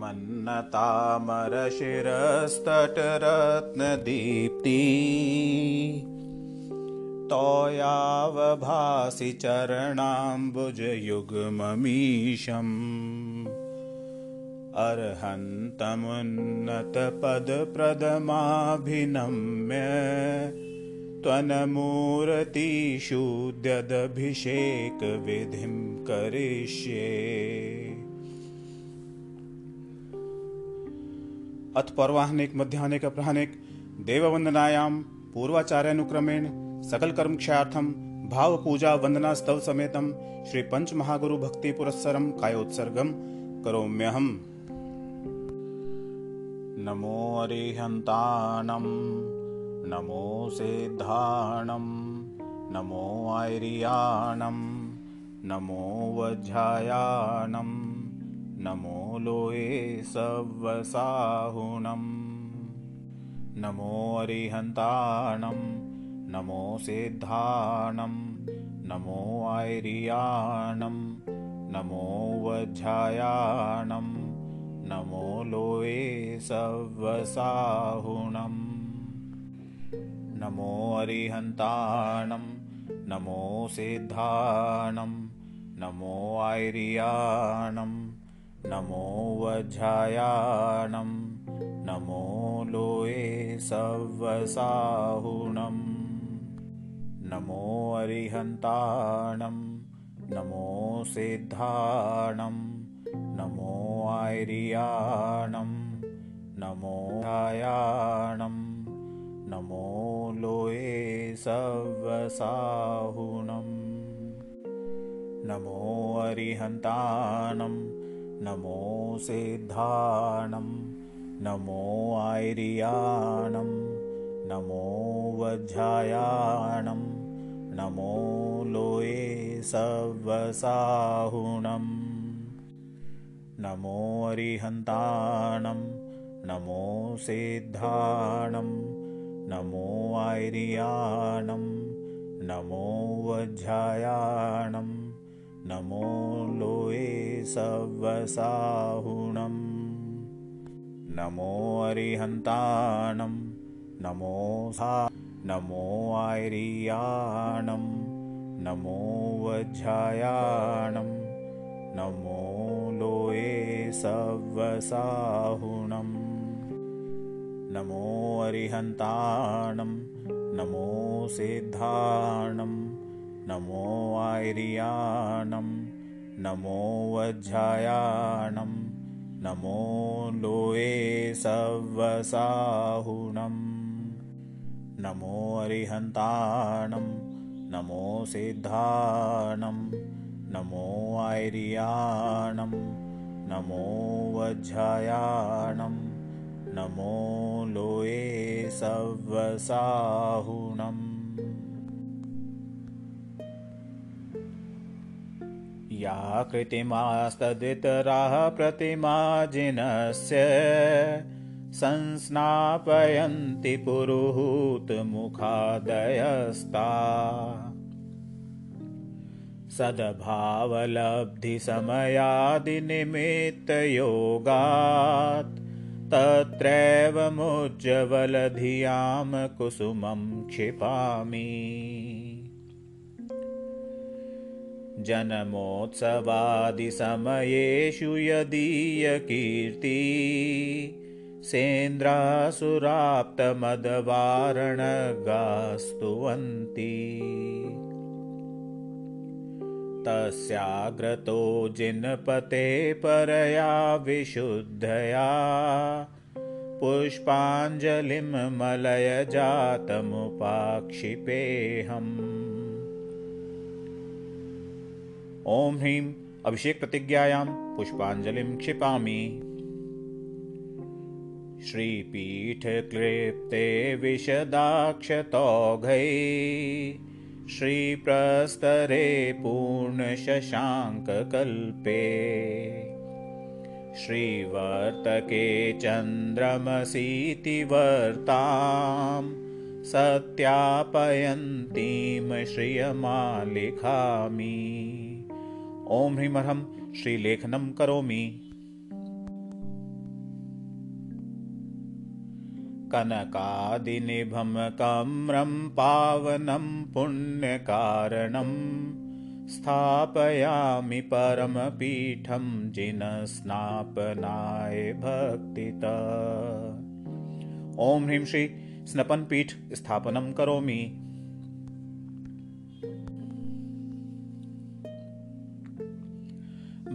श्रीमन्नतामरशिरस्तटरत्नदीप्ति तोयावभासि चरणाम्बुजयुग्ममीशम्। अर्हन्तमुन्नतपदप्रदमाभिनम्य त्वनमूर्तिषुद्यदभिषेकविधिं करिष्ये अथ पौर्वाहनिक मध्याह्निक अपराह्निक देववंदनायां पूर्वाचार्यानुक्रमेण सकल कर्म क्षयार्थम भाव पूजा वंदना स्तव समेतम श्री पंच महागुरु भक्ति पुरस्सरम कायोत्सर्गम करोम्यहम। नमो अरिहन्ताणं नमो सिद्धाणं नमो ऐरियाणं नमो वज्रायाणम् नमो लोये सवसाहुणम् नमो अरिहन्ताणं नमो सिद्धाणं नमो ऐरियाणं नमो वज्रायाणं नमो लोये सवसाहुणम् नमो अरिहन्ताणं नमो सिद्धाणं नमो ऐरियाणम् नमो नमो लोये सवसाहुणम् नमो अरिहन्ताणं नमो सिद्धाणं नमो ऐरियाणं नमो रायाणं नमो लोये सवसाहुणम् नमो अरिहन्ताणम् नमो सिद्धाणं नमो ऐरियाणं नमो वज्रायाणं नमो लोये सवसाहुणम् नमो अरिहन्ताणं नमो सिद्धाणं नमो ऐरियाणं नमो वज्रायाणम् नमो लोये सवसाहुणम् नमो अरिहन्ताणं नमो सा नमो ऐरियाणं नमो वज्रायाणं नमो लोये सवसाहुणम् नमो अरिहन्ताणं नमो सिद्धाणम् नमो ऐरियाणं नमो वज्रायाणं नमो लोये सवसाहुणम् नमो अरिहन्ताणं नमो सिद्धाणं नमो ऐरियाणं नमो वज्रायाणं नमो लोये सवसाहुणम् या कृतिमास्तदितराः प्रतिमाजिनस्य संस्नापयन्ति पुरुहूतमुखादयस्ता सद्भावलब्धिसमयादिनिमित्तयोगात् तत्रैव मुज्ज्वलधियां कुसुमं क्षिपामि जनमोत्सवादिसमयेषु यदीयकीर्ति सेन्द्रासुराप्तमदवारणगास्तुवन्ति। तस्याग्रतो जिनपते परया विशुद्धया पुष्पाञ्जलिं मलयजातमुपाक्षिपेऽहम् ॐ ह्रीं अभिषेकप्रतिज्ञायां पुष्पाञ्जलिं क्षिपामि। श्रीपीठक्लिप्ते विशदाक्षतौघै श्रीप्रस्तरे पूर्णशशाङ्ककल्पे श्रीवर्तके चन्द्रमसीति वर्तां सत्यापयन्तीं श्रियमालिखामि ओम ह्रीम ह्रीमर्हम श्रीलेखनम करोमि। कनकादिनिभं कम्रं पावनं पुण्यकारणं स्थापयामि परमपीठं जिनस्नापनाय भक्तित। ॐ ह्रीं श्री स्नपनपीठ स्थापनं करोमि।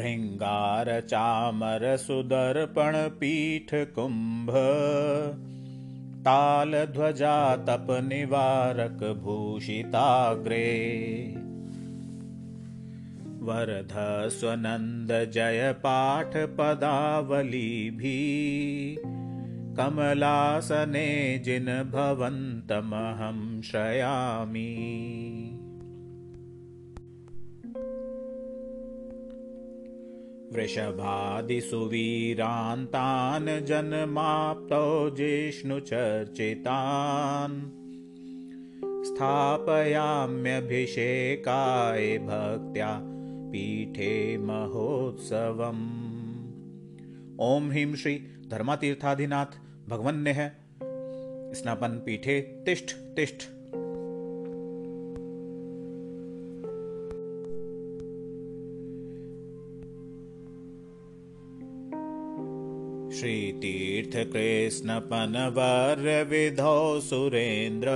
भृङ्गारचामरसुदर्पणपीठकुम्भ तालध्वजातपनिवारकभूषिताग्रे वरधस्वनन्दजयपाठपदावलीभिः कमलासने जिनभवन्तमहं श्रयामि वृषभादिसुवीरान्तान् जन्माप्तौ जिष्णुचर्चितान्। स्थापयाम्यभिषेकाय भक्त्या पीठे महोत्सवम्। ॐ ह्रीं श्री धर्मातीर्थाधिनाथ भगवन्यः स्नापन पीठे तिष्ठ तिष्ठ श्रीतीर्थकृष्णपनवर्यविधौ सुरेन्द्र।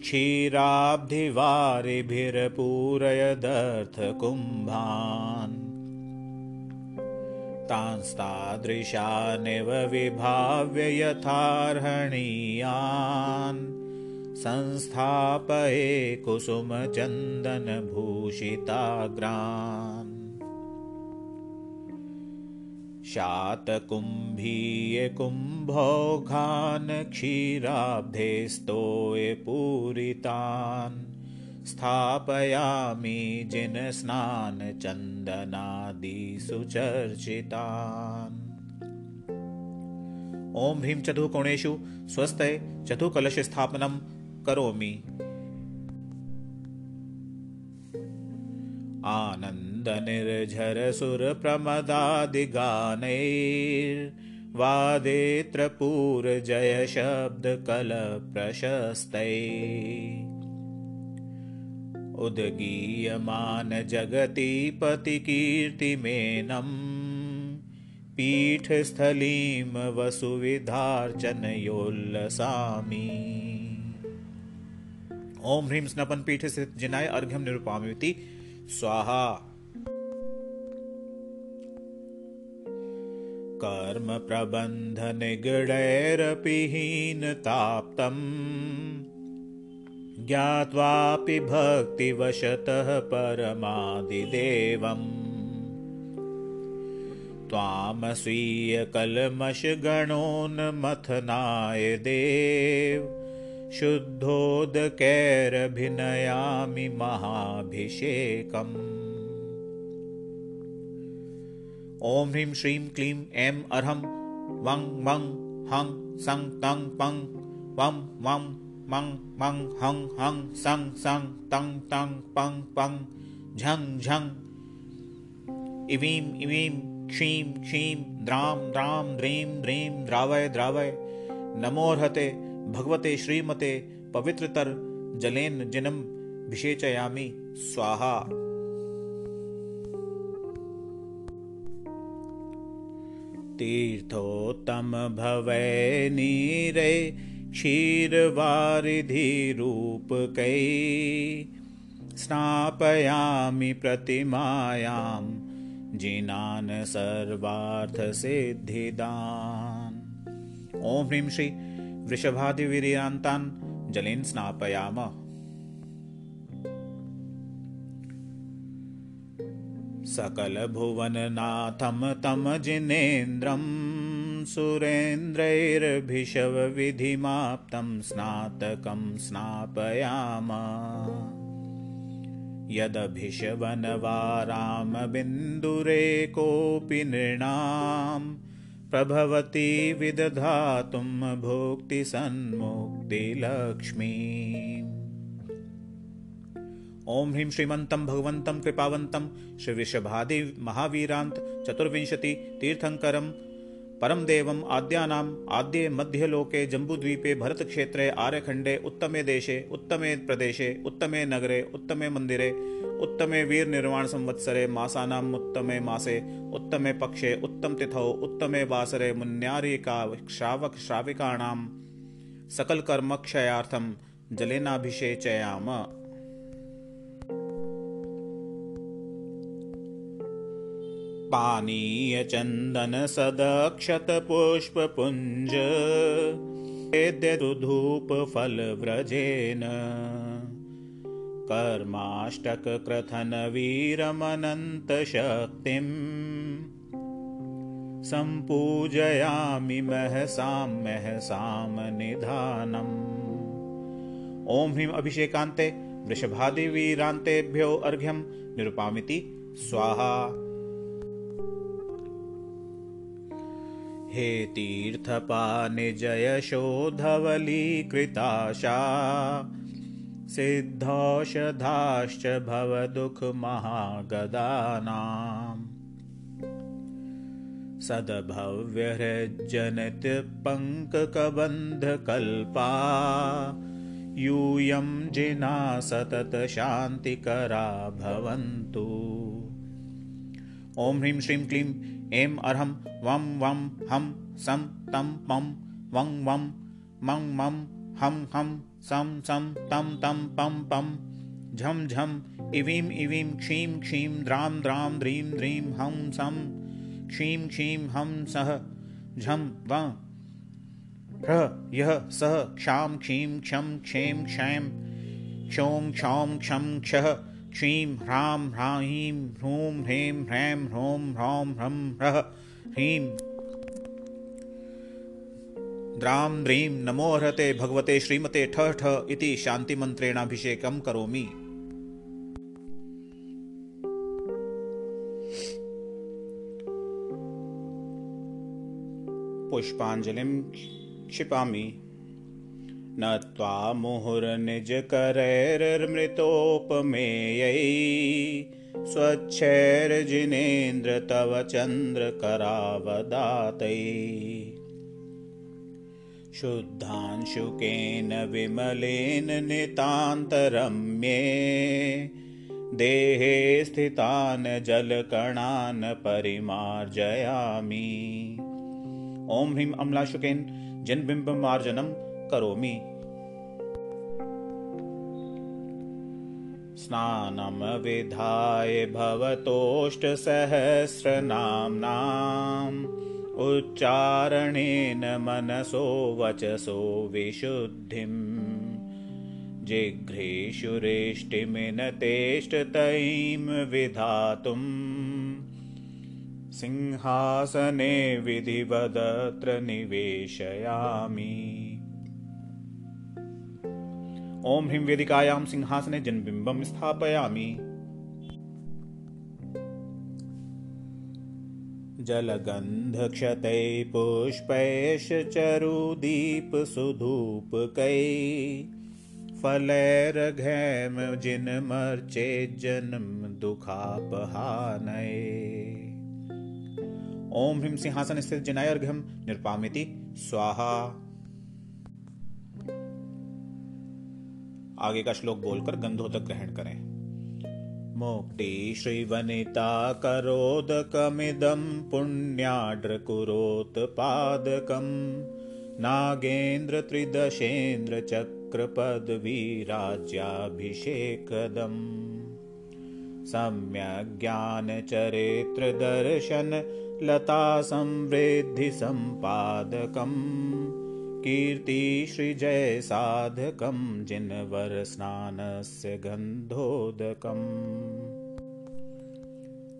क्षीराब्धिवारिभिरपूरयदर्थकुम्भान्। तांस्तादृशानिव विभाव्य यथार्हणीयान्। संस्थापये कुसुमचन्दनभूषिताग्रान् शातकुम्भीयकुम्भौघान् क्षीराब्धे पूरितान्। स्थापयामि जिनस्नानचन्दनादिसुचर्चितान् ॐ ह्रीं चतुःकोणेषु स्वस्ते चतुःकलशस्थापनं करोमि आनन्दनिर्झरसुरप्रमदादिगानैर्वादेत्रपूरजयशब्दकलप्रशस्तै उद्गीयमान जगति पतिकीर्तिमेनम् पीठस्थलीं वसुविधार्चनयोल्लसामि ॐ ह्रीं स्नपन पीठ स्थित जिनाय अर्घ्यं निरूपामिति स्वाहा कर्मप्रबन्धनिगडैरपि हीनताप्तम्। ज्ञात्वापि भक्तिवशतः परमादिदेवम्। त्वां स्वीयकल्मषगणोन्मथनाय देव शुद्धोदकैरभिनयामि महाभिषेकम् ॐ ह्रीं श्रीं क्लीं ऐं अर्हं वं मं हं सं तं पं वं वं मं मं हं हं सं सं तं तं पं पं झं झं इवीं इवीं क्षीं क्षीं द्रां द्रां द्रीं द्रीं द्रावय द्रावय नमोर्हते भगवते श्रीमते पवित्रतर जलेन जिनं विषेचयामि स्वाहा तीर्थोत्तम भवै नीरे क्षीरवारिधिरूपकै स्नापयामि प्रतिमायां जिनान् सर्वार्थसिद्धिदान्। ॐ ह्रीं श्री वृषभादिवीर्यान्तान् जलेन स्नापयाम सकलभुवननाथं तं जिनेन्द्रं सुरेन्द्रैर्भिषवविधिमाप्तं स्नातकं स्नापयाम। यदभिषवनवारामबिन्दुरे कोऽपि नृणां प्रभवति विदधातुं भुक्तिसन्मुक्तिलक्ष्मीम् ॐ ह्रीं श्रीमन्तं भगवन्तं कृपावन्तं श्रीवृषभादि महावीरान्त चतुर्विंशति तीर्थङ्करं परम देवम् आद्यानाम् आद्ये मध्यलोके जम्बूद्वीपे भरतक्षेत्रे आर्यखण्डे उत्तमे देशे उत्तमे प्रदेशे उत्तमे नगरे उत्तमे मन्दिरे उत्तमे वीरनिर्वाणसंवत्सरे उत्तमे मासे उत्तमे पक्षे उत्तमतिथौ उत्तमे वासरे मुन्यारिका श्रावक श्राविकाणां सकलकर्मक्षयार्थं जलेनाभिषेचयाम। पानीयचन्दनसदक्षतपुष्पपुञ्ज वेद्यरुधूपफलव्रजेन कर्माष्टकक्रथनवीरमनन्तशक्तिम् सम्पूजयामि महसां महसां निधानम्। ॐ ह्रीं अभिषेकान्ते वृषभादिवीरान्तेभ्यो अर्घ्यं निरुपामिति। स्वाहा हे तीर्थपानिजयशोधवलीकृताशा सिद्धौषधाश्च भवदुःखमहागदानाम्। सद्भव्यहृज्जनितपङ्ककबन्धकल्पा यूयं जिना सततशान्तिकरा भवन्तु। ॐ ह्रीं श्रीं क्लीं ऐं अर्हं वं वं हं सं तं पं वं वं मं मं हं हं सं सं तं तं पं पं झं झं इवीं इवीं क्षीं क्षीं द्रां द्रां द्रीं द्रीं हं सं क्षीं क्षीं हं सः झं व ह्र यः सः क्षां क्षीं क्षं क्षें क्षैं क्षौं क्षौं क्षं क्षः क्षीं ह्रां ह्रूं ह्रीं ह्रैं ह्रौं ह्रौं ह्रं ह्रः ह्रीं द्रीं नमो हृते भगवते श्रीमते ठ ठ इति शान्तिमन्त्रेणाभिषेकं करोमि। पुष्पाञ्जलिं क्षिपामि न त्वामुहुर्निजकरैर्मृतोपमेयै स्वच्छैर्जिनेन्द्र तव चन्द्रकरावदातै। शुद्धांशुकेन विमलेन नितान्तरम्ये देहे स्थितान् जलकणान् परिमार्जयामि। ॐ ह्रीं अम्लाशुकेन जन्बिम्बमार्जनं करोमि। स्नानं विधाय भवतोष्टसहस्रनाम्नाम् उच्चारणेन मनसो वचसो विशुद्धिम्। जिघ्रेषुरेष्टिमिनतेष्टतैं विधातुम्। सिंहासने विधिवदत्र निवेशयामि ॐ ह्रीं वेदिकायां सिंहासने जन्बिम्बं स्थापयामि। जलगन्धक्षतै पुष्पैश्च चरुदीपसुधूपकै फलैर्घैं जिन्मर्चेज्जन्म दुःखापहानये। ओम ह्रीं सिंहासन स्थित जिनायर्घ्यम निर्पामिति, स्वाहा। आगे का श्लोक बोलकर गंधोदक ग्रहण करें। मुक्ति श्रीवनिता करोदकमिदं पुण्याड्रकुरोत्पादकम् नागेन्द्र त्रिदशेन्द्र चक्रपदवीराज्याभिषेकदम् सम्यग्ज्ञानचरित्रदर्शन लता कीर्तिश्रीजयसाधकं जिनवरस्नानस्य गन्धोदकम्।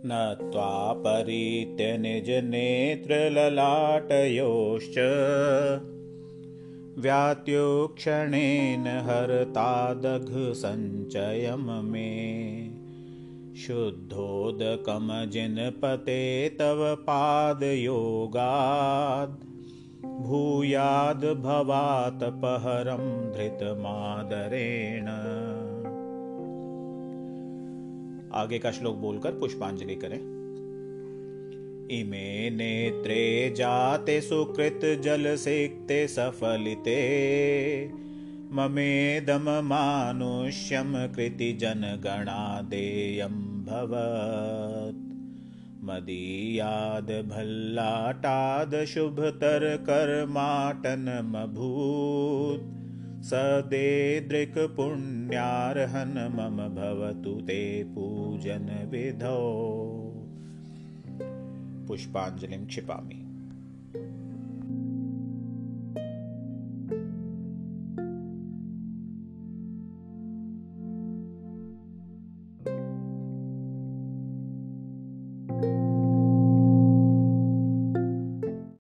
न त्वापरीत्य निजनेत्रललाटयोश्च व्यात्युक्षणेन हरतादघसञ्चयं मे। शुद्धोदकमजिनपते तव पादयोगाद् भूयाद्भवातपहरं धृतमादरेण। आगे का श्लोक बोलकर पुष्पांजलि करें। इमे नेत्रे जाते सुकृतजलसेक्ते सफलिते ममेदममानुष्यं कृतिजनगणादेयं भवत् मदीयाद्भल्लाटादशुभतरकर्माटनमभूत्। सदेदृक्पुण्यार्हन् मम भवतु ते पूजनविधौ। पुष्पाञ्जलिं क्षिपामि